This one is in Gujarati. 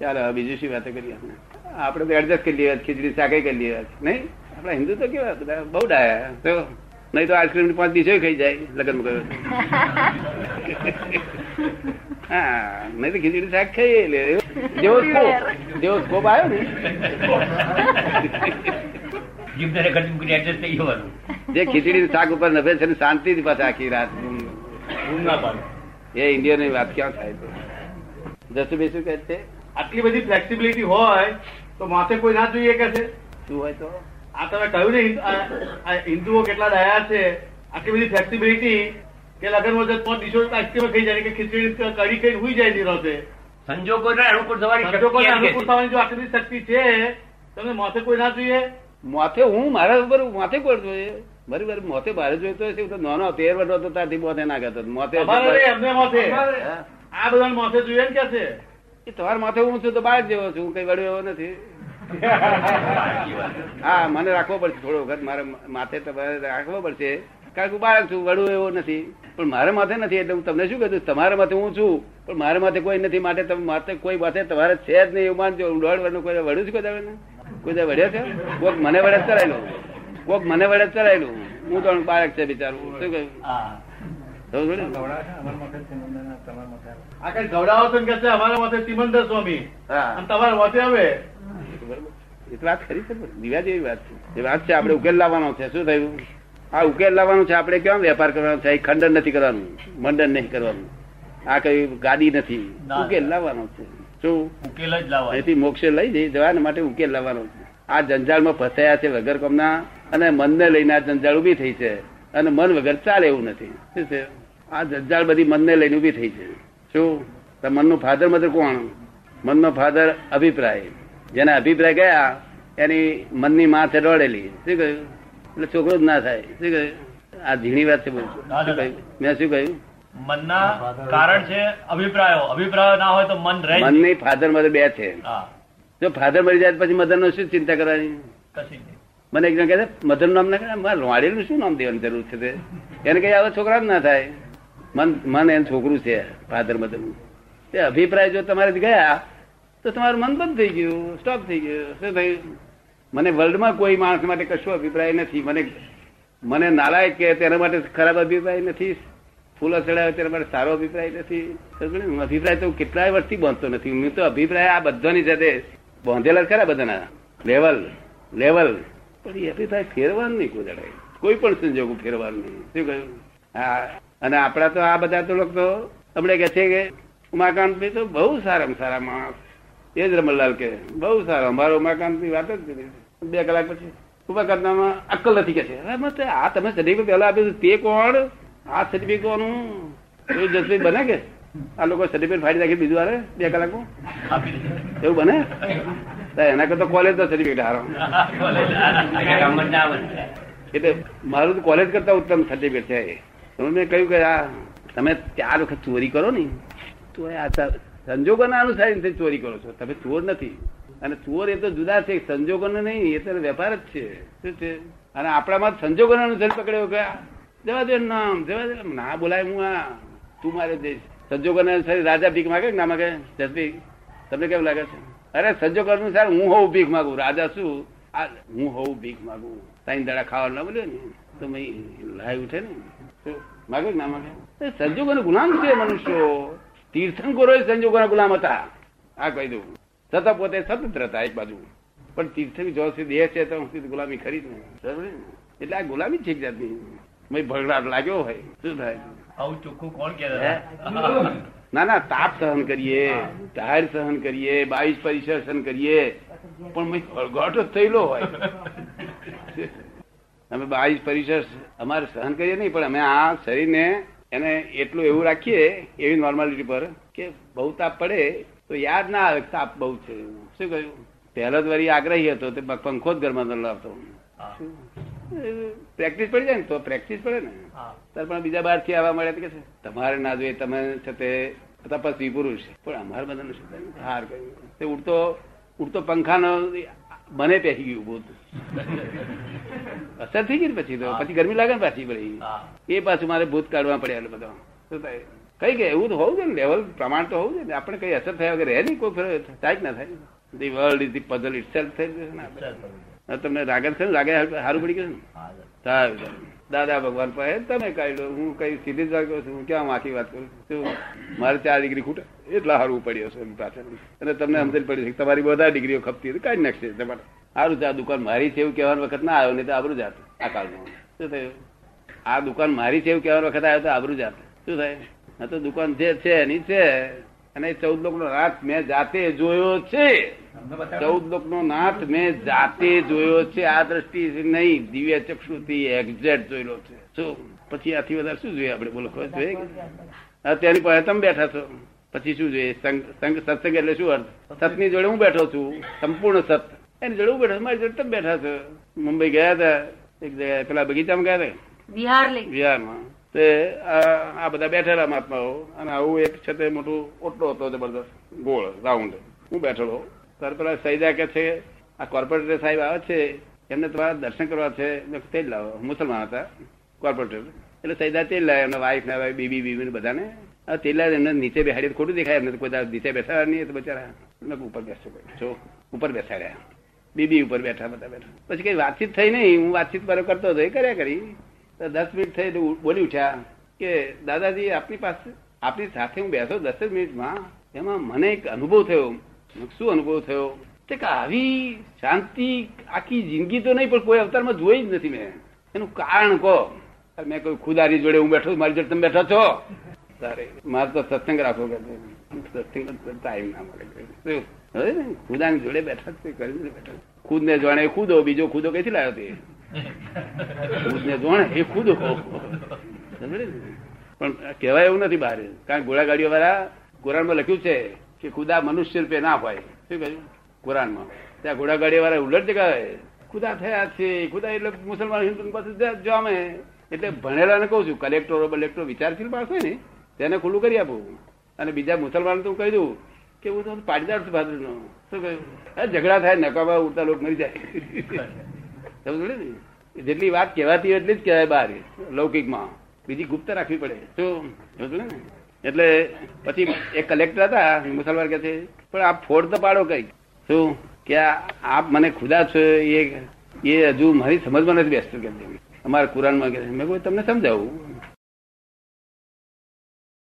ચાલો હવે બીજું શું વાતો કરીએ આપણે? આપણે તો એડજસ્ટ કરી લેવા ખીચડી શાકે કરી લેવા નહીં? આપણા હિન્દુ તો કેવા બધા બહુ ડાયા. તો નહીં તો આઈસ્ક્રીમ પાંચ દિવસે ખાઈ જાય લગ્ન ગયો હા નહીં તો ખીચડી શાક ખાઈ લે જેવો સ્કોપ જેવો સ્કોપ આવ્યો ને. જે ખીચડી શાક ઉપર નભે છે ને શાંતિથી પાછા આખી રાત ના. એ ઇન્ડિયન વાત ક્યાં થાય તો? જસુભાઈ બેસુ કે છે? આટલી બધી ફ્લેક્સિબિલિટી હોય તો માથે કોઈ ના જોઈએ કે છે? શું હોય તો? આ તમે કહ્યું ને હિન્દુઓ કેટલા દયા છે આટલી બધી ફ્લેક્સિબિલિટી કે લગન વખત પાંચ ડીશો આઈસ્ક્રીમ ખાઈ જાય કે ખીચડી કઢી ખાઈ હુઈ જાય નિરોતે. સંજોગોને અનુકૂળ થવાની અનુકૂળ છે. થવાની જો આટલી બધી શક્તિ છે તમને માથે કોઈ ના જોઈએ? માથે હું મારા ઉપર માથે કોઈ જોઈએ. બરાબર મોતે બારે જોઈતો હશે તો નાનો તેર વર્ષ હતો ત્યારથી મોતે ના કરતો મોતે. આ બધા માથે જોઈએ ને કે છે? એ તમારા માથે હું છું તો બાળક જેવો છું કઈ વડ્યો એવો નથી. હા, મને રાખવો પડશે થોડો વખત, મારે માથે રાખવો પડશે. કારણ કે હું બાળક છું, વડું એવો નથી. પણ મારા માથે નથી, એટલે હું તમને શું કહ્યું તમારા માથે હું છું, પણ મારા માથે કોઈ નથી, માટે તમે માથે કોઈ માથે તમારે છે જ નહીં, એવું માનજો. હું દોઢ વર્ષનું કોઈ વડું છું કોઈ ને કોઈ વડ્યો છે? કોક મને વડે ચરાયેલું. કોક મને વડે જ ચલાયેલું હું તો બાળક છે બિચારું. શું કહ્યું? ગવડાવો છો કે અમારા માથે સિમંદર સ્વામી તમારા માથે આવે? એ વાત ખરી છે પણ દિવ્યા વાત છે. એ વાત છે આપણે ઉકેલ લાવવાનો છે. શું થયું? આ ઉકેલ લાવવાનો છે આપણે કેમ વેપાર કરવાનો છે? ખંડન નથી કરવાનું મંડન નહીં કરવાનું. આ કઈ ગાડી નથી. ઉકેલ લાવવાનો છે. શું? ઉકેલ જ લાવવાનો. એથી મોક્ષે લઈ જઈ જવાના માટે ઉકેલ લાવવાનો છે. આ જંજાળમાં ફસાયા છે વગર કોમના અને મનને લઈને આ જંજાળ ઊભી થઈ છે. અને મન વગર ચાલે એવું નથી. શું છે? આ જંજાળ બધી મનને લઈને ઊભી થઈ છે. શું? તો મનનું ફાધર મધર કોણ? મનનો ફાધર અભિપ્રાય. જેના અભિપ્રાય ગયા એની મનની માં દોડેલી. શું કહ્યું? એટલે છોકરો જ ના થાય. શું કહ્યું? આ ઝીણી વાત છે શું કહ્યું? મેં શું કહ્યું? મનના કારણ છે અભિપ્રાયો. અભિપ્રાયો ના હોય તો મન રહે મનની ફાધર મધર બે છે. જો ફાધર મરી જાય પછી મધર નો શું ચિંતા કરવાની. મને એક જણ કહે મધર નામ ના, મારે વાળેલું શું નામ દેવાની જરૂર છે તે? એને કઈ આવા છોકરા જ ના થાય. મન મન એનું છોકરું છે ફાધર મધર તે અભિપ્રાય જો તમારે ગયા, તો તમારું મન બંધ થઈ ગયું સ્ટોપ થઈ ગયું. શું થયું? મને વર્લ્ડમાં કોઈ માણસ માટે કશો અભિપ્રાય નથી. મને મને નાલાયક કે તેના માટે ખરાબ અભિપ્રાય નથી. ફૂલો ચડાવે તેના માટે સારો અભિપ્રાય નથી. અભિપ્રાય તો કેટલાય વર્ષથી બાંધતો નથી. હું તો અભિપ્રાય આ બધાની સાથે બાંધેલા ખરા બધાના. લેવલ લેવલ પણ એ થાય ફેરવાનું નહીં કોઈ કોઈ પણ સંજોગો ફેરવાનું નહીં શું કહ્યું? હા. અને આપણા તો આ બધા તો લોકો હમણાં કે છે કે ઉમાકાંત ભાઈ તો બહુ સારામાં સારા માણસ. એ જ રમણલાલ કે બહુ સારો. અમારો ઉમાકાંતની વાત જ બે કલાક પછી ઉમાકાંતમાં અક્કલ નથી કે છે. મત આ તમે સર્ટિફિકેટ પહેલા આપ્યું તે કોણ? આ સર્ટિફિકેટ કોનું? એવું જસભાઈ બને કે? આ લોકો સર્ટિફિકેટ ફાડી નાખી બીજું હારે? બે કલાકમાં. એવું બને? એના કરતા કોલેજ નો સર્ટિફિકેટ હારો. એટલે મારું તો કોલેજ કરતા ઉત્તમ સર્ટિફિકેટ છે મેં કહ્યું કે આ તમે ચાર વખત ચોરી કરો ને તો આ સંજોગોના અનુસાર ચોરી કરો છો. તમે ચોર નથી. અને ચોર એ તો જુદા છે સંજોગોનો નહીં એ તો વેપાર જ છે. શું છે? અને આપણામાં સંજોગોના અનુસાર પકડ્યો કે જવા દે નામ જવા દે ના બોલાય હું આ. તું મારે જઈશ સંજોગોના અનુસાર રાજા ભીખ માગે ના માગે? જસભીખ તમને કેમ લાગે છે? અરે સંજોગ અનુસાર હું હોઉં ભીખ માગું. રાજા શું? હું હોઉં ભીખ માગું. તાઈ દડા ખાવા ના બોલ્યો ને તો લાઈ ઉઠે ને. માગે ના માગે? સંજોગોનો ગુલામ છે મનુષ્યો. તીર્થંકરો સંજોગોના ગુલામ હતા. આ કહી દઉં. છતાં પોતે સ્વતંત્ર હતા એક બાજુ. પણ તીર્થંક જો સુધી દેહ છે તો સુધી ગુલામી ખરી જ નહીં? એટલે આ ગુલામી છે જાતની. ભગડાટ લાગ્યો હોય. શું થાય? આવું ચોખ્ખું કોણ કે? ના ના, તાપ સહન કરીએ ટાયર સહન કરીએ, બાવીસ પરિસર સહન કરીએ. પણ જ થયેલો હોય. અમે બાવીસ પરિસર અમારે સહન કરીએ નહીં, પણ અમે આ શરીરને એને એટલું એવું રાખીએ, એવી નોર્માલિટી પર કે બહુ તાપ પડે, તો યાદ ના આવે તાપ બહુ છે. શું કહ્યું? પહેલો જ વરી આગ્રહી હતો, તે પંખો જ ઘરમાં લાવતો. પ્રેક્ટિસ પડી જાય ને તો પ્રેક્ટિસ પડે ને. ત્યારે પણ બીજા બહારથી આવવા મળે કે છે તમારે ના જોઈએ તમે છે તે તપસ્વી પુરુષ પણ અમારે બધાનું શું? હાર કહ્યું તે ઉડતો ઉડતો પંખાનો મને પેસી ગયું ભૂત. અસર થઈ ગઈ ને પછી તો. પછી ગરમી લાગે ને પાછી પડી એ પાછું મારે ભૂત કાઢવા પડ્યા એટલે બધા. શું થાય? કઈ કે એવું તો હોવું જોઈએ ને લેવલ પ્રમાણ તો હોવું જોઈએ ને. આપણે કઈ અસર થયા વગર રહે નહીં કોઈ થાય જ ના થાય. The world is the puzzle itself થઈ જશે ને તમને રાગત છે રાગે સારું પડી ગયું ને. દાદા ભગવાન પાસે તમે કાઢી લો હું કઈ સીધી જ છું. હું ક્યાં આખી વાત કરું છું? મારે ચાર ડિગ્રી ખૂટે. એટલા સારું પડ્યો છે એની પાછળ. અને તમને સમજણ પડી છે તમારી બધા ડિગ્રીઓ ખપતી હતી કાઢી નાખશે તમારે. સારું છે આ દુકાન મારી છે એવું કહેવાનો વખત ના આવ્યો નહીં તો આબરું જાત આ કાળમાં. શું થયું? આ દુકાન મારી છે એવું કહેવાનો વખત આવ્યો તો આબરું જાત શું થાય? આ તો દુકાન જે છે એની છે. અને ચૌદ લોક નો નાથ મેં જાતે જોયો છે. ચૌદ લોક નો નાથ મેં જાતે જોયો છે. આ દ્રષ્ટિ નહીં. દિવ્ય ચક્ષુથી એક્ઝેક્ટ જોયેલો છે. શું પછી આથી વધારે શું જોઈએ આપણે? બોલો જોઈએ અત્યારની પાસે તમે બેઠા છો. પછી શું જોઈએ? સંગ સંગ- સત્સંગ એટલે શું અર્થ? સતની જોડે હું બેઠો છું. સંપૂર્ણ સત. એની જોડે હું બેઠો છું. મારી જોડે તમે બેઠા છો. મુંબઈ ગયા હતા. એક જગ્યાએ પેલા બગીચામાં ગયા હતા? બિહારમાં તે આ બધા બેઠેલા મહાત્માઓ અને આવું એક છે તે મોટું ઓટલો હતો જબરદસ્ત, ગોળ રાઉન્ડ હું બેઠેલો ત્યારે પેલા સૈદા કે છે, આ કોર્પોરેટર સાહેબ આવે છે, એમને તમારા દર્શન કરવા છે. તે જ લાવો. મુસલમાન હતા કોર્પોરેટર એટલે સૈદા તે જ લાવ્યા એમના વાઈફ ને વાઈફ બીબી બીબી બધાને. આ તે લાવ્યા એમને નીચે બેહાડી ખોટું દેખાય, એમને કોઈ નીચે બેઠા નહીં તો બચારા. એમને ઉપર બેસો જો, ઉપર બેસાડ્યા. બીબી ઉપર બેઠા, બધા બેઠા. પછી કઈ વાતચીત થઈ નહીં, હું વાતચીત બરો કરતો હતો, એ કર્યા કરી. દસ મિનિટ થઈ બોલી ઉઠ્યા કે દાદાજી, આપની પાસે, આપની સાથે હું બેસો દસ મિનિટમાં, એમાં મને એક અનુભવ થયો શું અનુભવ થયો. તે કે આવી શાંતિ, આખી જિંદગી તો નહીં, પણ કોઈ અવતારમાં જોઈ જ નથી મેં. એનું કારણ કહો. મેં કોઈ ખુદારી જોડે હું બેઠો મારી જોડે તમે બેઠા છો. તારે, મારે તો સત્સંગ રાખો કે સત્સંગ ટાઈમ ના મળે. હવે ખુદાની જોડે બેઠા કરીને બેઠા ખુદ ને જાણે ખુદો, બીજો ખુદો કઈથી લાવ્યો તે? ખુદ ને એ ખુદ પણ કહેવાય એવું નથી બહાર. કારણ કે ઘોડાગાડીઓ વાળા કુરાનમાં લખ્યું છે કે ખુદા મનુષ્ય રૂપે ના હોય. શું કહ્યું? કુરાનમાં. ત્યાં ઘોડાગાડી વાળા ઉલટ જગાવે ખુદા થયા છે. ખુદા એટલે મુસલમાન, હિન્દુ પાસે જામે એટલે ભણેલા ને કહું છું, કલેક્ટરો, બલેક્ટરો વિચારશીલ માણસ હોય ને, તેને ખુલ્લું કરી આપું. અને બીજા મુસલમાન તો કહી દઉં કે, હું તો પાટીદાર છું ભાદરનો શું કહ્યું? ઝઘડા થાય નકામા ઉડતા, લોકો મરી જાય. સમજ ને? જેટલી વાત કહેવાતી એટલી જ કહેવાય બહાર. લૌકિકમાં. બીજી ગુપ્ત રાખવી પડે. શું? સમજ્યું ને? એટલે પછી એક કલેક્ટર હતા મુસલમાન કે છે, પણ આપ ફોડ તો પાડો કઈ શું? કે આપ મને ખુદા છો, એ એ હજુ મારી સમજમાં નથી બેસતું કે અમારા કુરાનમાં કે મેં કોઈ તમને સમજાવું.